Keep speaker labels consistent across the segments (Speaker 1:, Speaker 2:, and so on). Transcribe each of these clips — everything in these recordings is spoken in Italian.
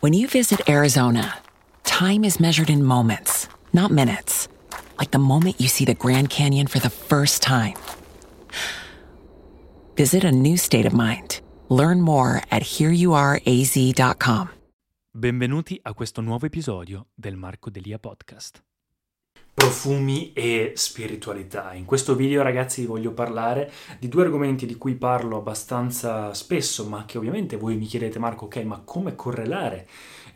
Speaker 1: When you visit Arizona, time is measured in moments, not minutes. Like the moment you see the Grand Canyon for the first time. Visit a new state of mind. Learn more at hereyouareaz.com.
Speaker 2: Benvenuti a questo nuovo episodio del Marco Delia Podcast.
Speaker 3: Profumi e spiritualità. In questo video ragazzi voglio parlare di due argomenti di cui parlo abbastanza spesso, ma che ovviamente voi mi chiedete Marco, ok, ma come correlare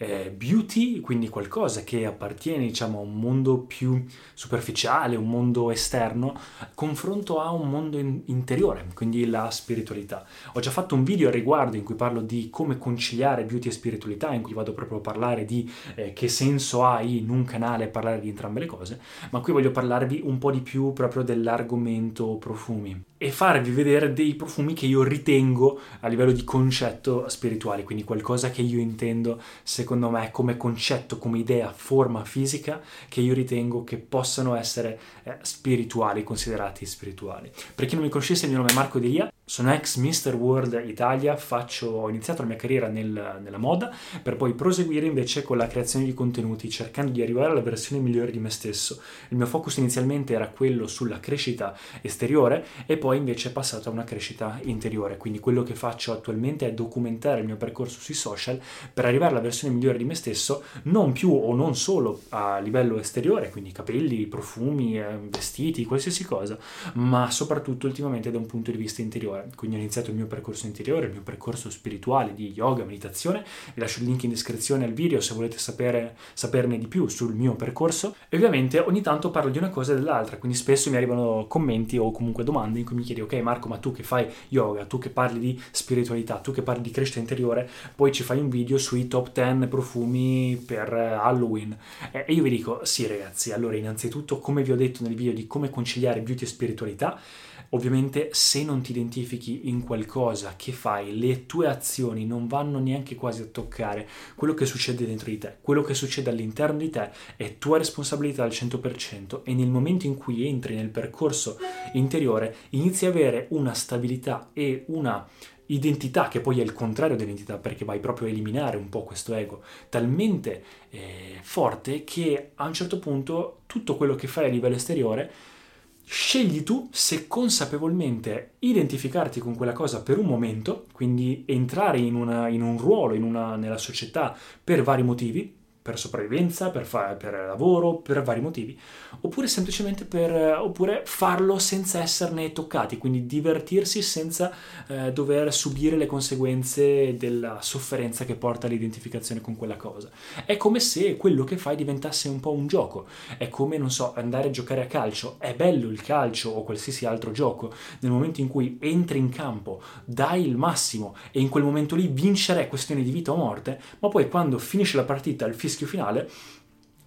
Speaker 3: eh, beauty, quindi qualcosa che appartiene diciamo, a un mondo più superficiale, un mondo esterno, confronto a un mondo in- interiore, quindi la spiritualità. Ho già fatto un video al riguardo in cui parlo di come conciliare beauty e spiritualità, in cui vado proprio a parlare di eh, che senso ha in un canale parlare di entrambe le cose, ma qui voglio parlarvi un po' di più proprio dell'argomento profumi e farvi vedere dei profumi che io ritengo a livello di concetto spirituale, quindi qualcosa che io intendo secondo me come concetto, come idea, forma fisica che io ritengo che possano essere eh, spirituali, considerati spirituali. Per chi non mi conoscesse, il mio nome è Marco Delia, sono ex Mr. World Italia, faccio, ho iniziato la mia carriera nel, nella moda per poi proseguire invece con la creazione di contenuti, cercando di arrivare alla versione migliore di me stesso. Il mio focus inizialmente era quello sulla crescita esteriore e poi invece è passato a una crescita interiore, quindi quello che faccio attualmente è documentare il mio percorso sui social per arrivare alla versione migliore di me stesso, non più o non solo a livello esteriore, quindi capelli, profumi, eh, vestiti, qualsiasi cosa, ma soprattutto ultimamente da un punto di vista interiore interiore. Quindi ho iniziato il mio percorso interiore, il mio percorso spirituale di yoga, meditazione. Vi lascio il link in descrizione al video se volete sapere, saperne di più sul mio percorso. E ovviamente ogni tanto parlo di una cosa e dell'altra, quindi spesso mi arrivano commenti o comunque domande in cui mi chiedi, ok Marco, ma tu che fai yoga, tu che parli di spiritualità, tu che parli di crescita interiore, poi ci fai un video sui top 10 profumi per Halloween. E io vi dico, sì ragazzi, allora innanzitutto come vi ho detto nel video di come conciliare beauty e spiritualità, Ovviamente se non ti identifichi in qualcosa che fai, le tue azioni non vanno neanche quasi a toccare quello che succede dentro di te, quello che succede all'interno di te è tua responsabilità al 100% e nel momento in cui entri nel percorso interiore inizi a avere una stabilità e una identità, che poi è il contrario dell'identità, perché vai proprio a eliminare un po' questo ego, talmente eh, forte che a un certo punto tutto quello che fai a livello esteriore Scegli tu se consapevolmente identificarti con quella cosa per un momento, quindi entrare in, una, in un ruolo in una, nella società per vari motivi, per sopravvivenza, per, fa- per, lavoro, per vari motivi, oppure semplicemente per oppure farlo senza esserne toccati, quindi divertirsi senza eh, dover subire le conseguenze della sofferenza che porta all'identificazione con quella cosa. È come se quello che fai diventasse un po' un gioco, è come, non so, andare a giocare a calcio, è bello il calcio o qualsiasi altro gioco, nel momento in cui entri in campo, dai il massimo e in quel momento lì vincere è questione di vita o morte, ma poi quando finisce la partita, il fischio finale,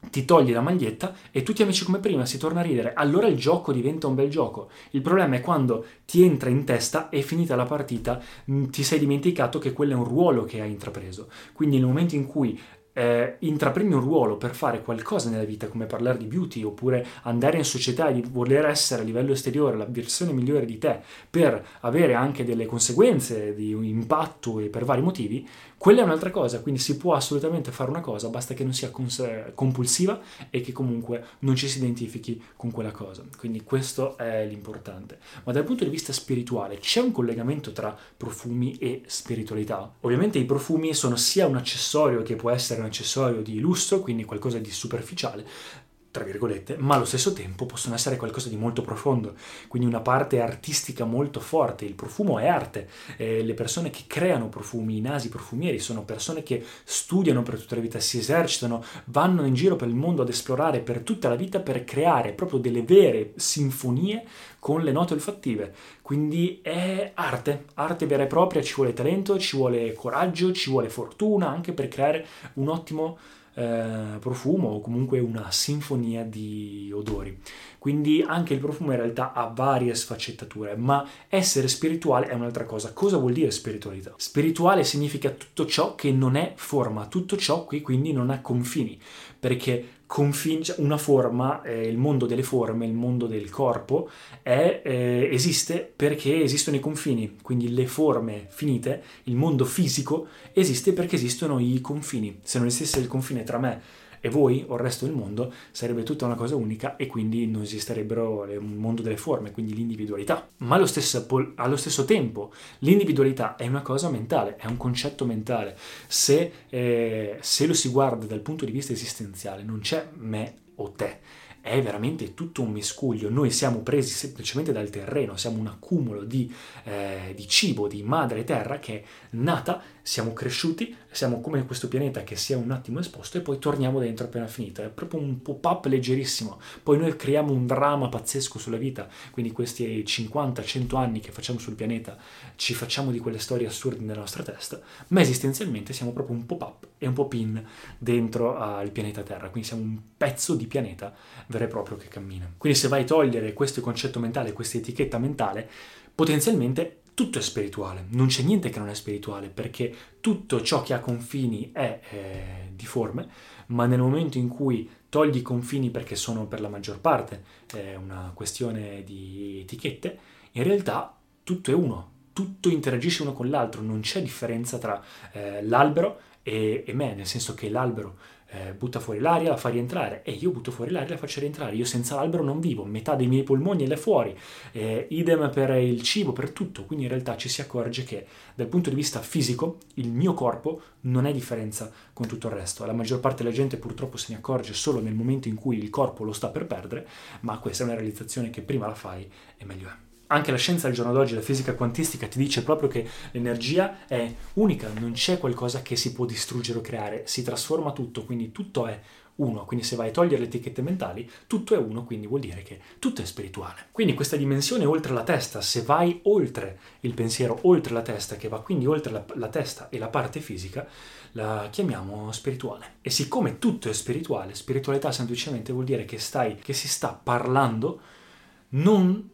Speaker 3: ti togli la maglietta e tutti amici come prima si torna a ridere, allora il gioco diventa un bel gioco. Il problema è quando ti entra in testa e finita la partita mm, ti sei dimenticato che quello è un ruolo che hai intrapreso. Quindi nel momento in cui eh, intraprendi un ruolo per fare qualcosa nella vita, come parlare di beauty, oppure andare in società e voler essere a livello esteriore la versione migliore di te, per avere anche delle conseguenze di impatto e per vari motivi, quella è un'altra cosa, quindi si può assolutamente fare una cosa, basta che non sia cons- compulsiva e che comunque non ci si identifichi con quella cosa. Quindi questo è l'importante. Ma dal punto di vista spirituale c'è un collegamento tra profumi e spiritualità? Ovviamente i profumi sono sia un accessorio che può essere un accessorio di lusso, quindi qualcosa di superficiale, tra virgolette, ma allo stesso tempo possono essere qualcosa di molto profondo, quindi una parte artistica molto forte. Il profumo è arte, eh, le persone che creano profumi, i nasi profumieri, sono persone che studiano per tutta la vita, si esercitano, vanno in giro per il mondo ad esplorare per tutta la vita per creare proprio delle vere sinfonie con le note olfattive. Quindi è arte, arte vera e propria, ci vuole talento, ci vuole coraggio, ci vuole fortuna anche per creare un ottimo eh, profumo o comunque una sinfonia di odori. Quindi anche il profumo in realtà ha varie sfaccettature, ma essere spirituale è un'altra cosa. Cosa vuol dire spiritualità? Spirituale significa tutto ciò che non è forma, tutto ciò che quindi non ha confini perché confin- cioè, una forma, eh, il mondo delle forme, il mondo del corpo, è, eh, esiste perché esistono i confini, quindi le forme finite, il mondo fisico esiste perché esistono i confini. Se non esistesse il confine tra me e voi o il resto del mondo sarebbe tutta una cosa unica e quindi non esisterebbero un mondo delle forme, quindi l'individualità. Ma allo stesso, allo stesso tempo l'individualità è una cosa mentale, è un concetto mentale. Se, eh, se lo si guarda dal punto di vista esistenziale non c'è me o te è veramente tutto un miscuglio. Noi siamo presi semplicemente dal terreno, siamo un accumulo di, eh, di, cibo, di madre terra che è nata, siamo cresciuti, siamo come questo pianeta che si è un attimo esposto e poi torniamo dentro appena finito. È proprio un pop-up leggerissimo. Poi noi creiamo un dramma pazzesco sulla vita, quindi questi 50-100 anni che facciamo sul pianeta ci facciamo di quelle storie assurde nella nostra testa, ma esistenzialmente siamo proprio un pop-up e un pop-in dentro al pianeta Terra, quindi siamo un pezzo di pianeta vero e proprio che cammina. Quindi se vai a togliere questo concetto mentale, questa etichetta mentale, potenzialmente tutto è spirituale, non c'è niente che non è spirituale, perché tutto ciò che ha confini è eh, di forme, ma nel momento in cui togli i confini perché sono per la maggior parte eh, una questione di etichette, in realtà tutto è uno, tutto interagisce uno con l'altro, non c'è differenza tra eh, l'albero e, e me, nel senso che l'albero eh, butta fuori l'aria, la fa rientrare e io butto fuori l'aria la faccio rientrare. Io senza l'albero non vivo, metà dei miei polmoni è là fuori, eh, idem per il cibo, per tutto. Quindi in realtà ci si accorge che dal punto di vista fisico il mio corpo non è differenza con tutto il resto. La maggior parte della gente purtroppo se ne accorge solo nel momento in cui il corpo lo sta per perdere, ma questa è una realizzazione che prima la fai e meglio è anche la scienza del giorno d'oggi, la fisica quantistica, ti dice proprio che l'energia è unica, non c'è qualcosa che si può distruggere o creare, si trasforma tutto, quindi tutto è uno. Quindi se vai a togliere le etichette mentali, tutto è uno, quindi vuol dire che tutto è spirituale. Quindi questa dimensione oltre la testa, se vai oltre il pensiero, oltre la testa, che va quindi oltre la, la testa e la parte fisica, la chiamiamo spirituale. E siccome tutto è spirituale, spiritualità semplicemente vuol dire che stai, che si sta parlando non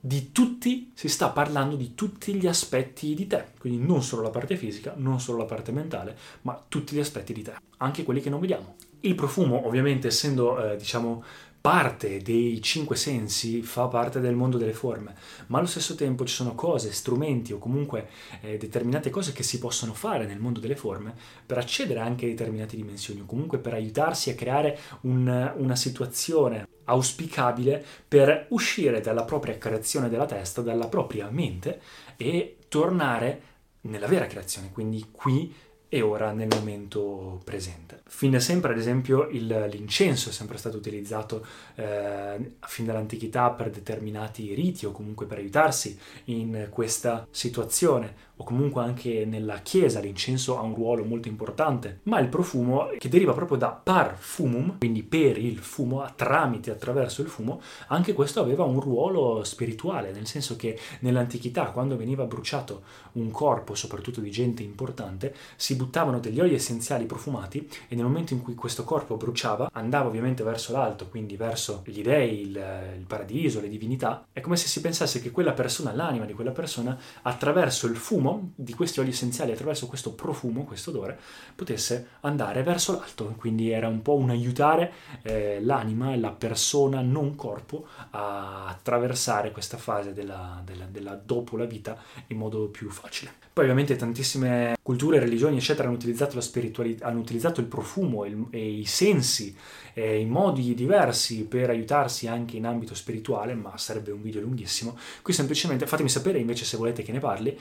Speaker 3: di tutti, si sta parlando di tutti gli aspetti di te, quindi non solo la parte fisica, non solo la parte mentale, ma tutti gli aspetti di te, anche quelli che non vediamo. Il profumo, ovviamente, essendo eh, diciamo parte dei cinque sensi, fa parte del mondo delle forme, ma allo stesso tempo ci sono cose, strumenti o comunque eh, determinate cose che si possono fare nel mondo delle forme per accedere anche a determinate dimensioni o comunque per aiutarsi a creare un, una situazione auspicabile per uscire dalla propria creazione della testa, dalla propria mente e tornare nella vera creazione, quindi qui e ora nel momento presente. Fin da sempre, ad esempio, il, l'incenso è sempre stato utilizzato eh, fin dall'antichità per determinati riti o comunque per aiutarsi in questa situazione o comunque anche nella chiesa l'incenso ha un ruolo molto importante, ma il profumo che deriva proprio da parfumum, quindi per il fumo, tramite, attraverso il fumo, anche questo aveva un ruolo spirituale, nel senso che nell'antichità quando veniva bruciato un corpo, soprattutto di gente importante, si buttavano degli oli essenziali profumati e nel momento in cui questo corpo bruciava andava ovviamente verso l'alto, quindi verso gli dei, il, il paradiso, le divinità, è come se si pensasse che quella persona, l'anima di quella persona, attraverso il fumo profumo, di questi oli essenziali attraverso questo profumo, questo odore, potesse andare verso l'alto. Quindi era un po' un aiutare eh, l'anima la persona non corpo a attraversare questa fase della, della, della dopo la vita in modo più facile. Poi ovviamente tantissime culture, religioni, eccetera, hanno utilizzato la spiritualità, hanno utilizzato il profumo e, e i sensi eh, in modi diversi per aiutarsi anche in ambito spirituale, ma sarebbe un video lunghissimo. Qui semplicemente fatemi sapere invece se volete che ne parli.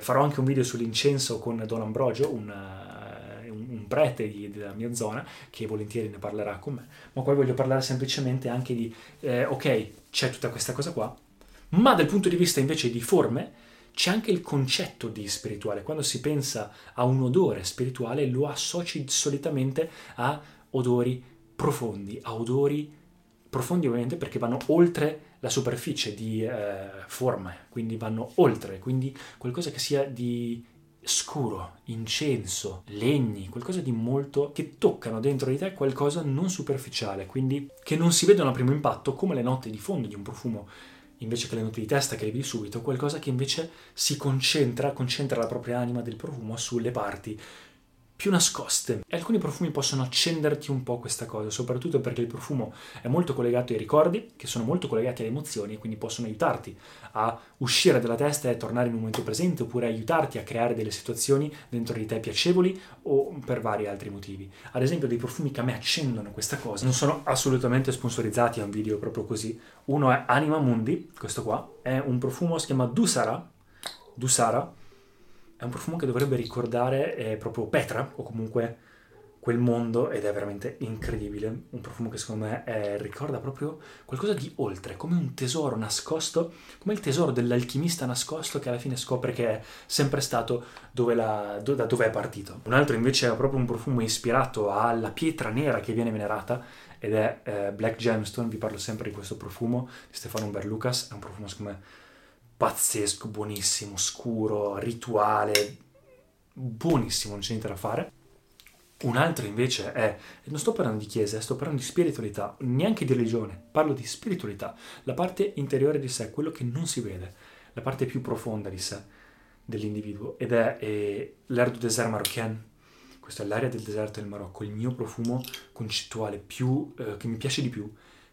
Speaker 3: Farò anche un video sull'incenso con Don Ambrogio, un, uh, un prete di, della mia zona che volentieri ne parlerà con me. Ma poi voglio parlare semplicemente anche di, eh, ok, c'è tutta questa cosa qua, ma dal punto di vista invece di forme, c'è anche il concetto di spirituale. Quando si pensa a un odore spirituale lo associ solitamente a odori profondi, a odori profondi ovviamente perché vanno oltre la superficie di eh, forme, quindi vanno oltre, quindi qualcosa che sia di scuro, incenso, legni, qualcosa di molto che toccano dentro di te qualcosa non superficiale, quindi che non si vedono a primo impatto come le note di fondo di un profumo invece che le note di testa che vedi subito, qualcosa che invece si concentra, concentra la propria anima del profumo sulle parti più nascoste e alcuni profumi possono accenderti un po' questa cosa, soprattutto perché il profumo è molto collegato ai ricordi, che sono molto collegati alle emozioni quindi possono aiutarti a uscire dalla testa e tornare in un momento presente oppure aiutarti a creare delle situazioni dentro di te piacevoli o per vari altri motivi. Ad esempio dei profumi che a me accendono questa cosa, non sono assolutamente sponsorizzati a un video proprio così. Uno è Anima Mundi, questo qua, è un profumo, si chiama Dusara, Dusara, è un profumo che dovrebbe ricordare eh, proprio Petra o comunque quel mondo ed è veramente incredibile. Un profumo che secondo me è, ricorda proprio qualcosa di oltre, come un tesoro nascosto, come il tesoro dell'alchimista nascosto che alla fine scopre che è sempre stato dove la, do, da dove è partito. Un altro invece è proprio un profumo ispirato alla pietra nera che viene venerata ed è eh, Black Gemstone, vi parlo sempre di questo profumo di Stefano Berlucas, è un profumo secondo me pazzesco, buonissimo, scuro, rituale, buonissimo, non c'è niente da fare. Un altro invece è, non sto parlando di chiesa, sto parlando di spiritualità, neanche di religione, parlo di spiritualità, la parte interiore di sé, quello che non si vede, la parte più profonda di sé, dell'individuo, ed è, è l'Air du désert marocain, questo è l'aria del deserto del Marocco, il mio profumo concettuale più, eh, che mi piace di più,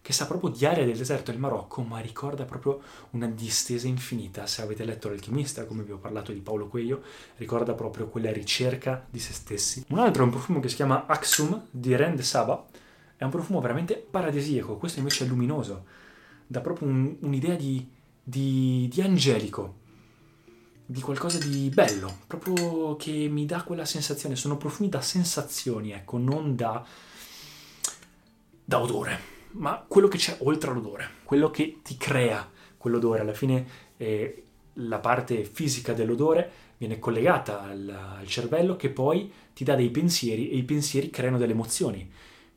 Speaker 3: che sa proprio di area del deserto del Marocco, ma ricorda proprio una distesa infinita. Se avete letto L'alchimista, come vi ho parlato di Paolo Coelho, ricorda proprio quella ricerca di se stessi. Un altro è un profumo che si chiama Aksum di Ren de Saba, è un profumo veramente paradisiaco, questo invece è luminoso, dà proprio un, un'idea di, di, di angelico, di qualcosa di bello, proprio che mi dà quella sensazione. Sono profumi da sensazioni, ecco, non da, da odore ma quello che c'è oltre all'odore, quello che ti crea quell'odore, alla fine eh, la parte fisica dell'odore viene collegata al, al, cervello che poi ti dà dei pensieri e i pensieri creano delle emozioni.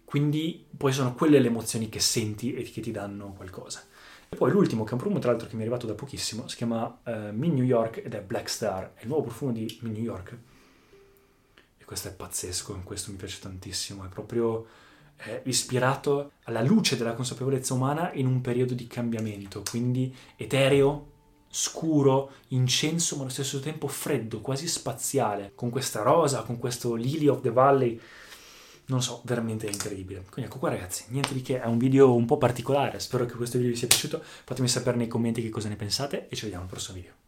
Speaker 3: Quindi poi sono quelle le emozioni che senti e che ti danno qualcosa. E poi l'ultimo, che è un profumo tra l'altro che mi è arrivato da pochissimo, si chiama uh, Min New York ed è Black Star, è il nuovo profumo di Min New York. E questo è pazzesco, questo mi piace tantissimo, è proprio eh, ispirato alla luce della consapevolezza umana in un periodo di cambiamento, quindi etereo, scuro, incenso, ma allo stesso tempo freddo, quasi spaziale, con questa rosa, con questo Lily of the Valley. Non so, veramente incredibile. Quindi ecco qua ragazzi, niente di che, è un video un po' particolare, spero che questo video vi sia piaciuto, fatemi sapere nei commenti che cosa ne pensate e ci vediamo al prossimo video.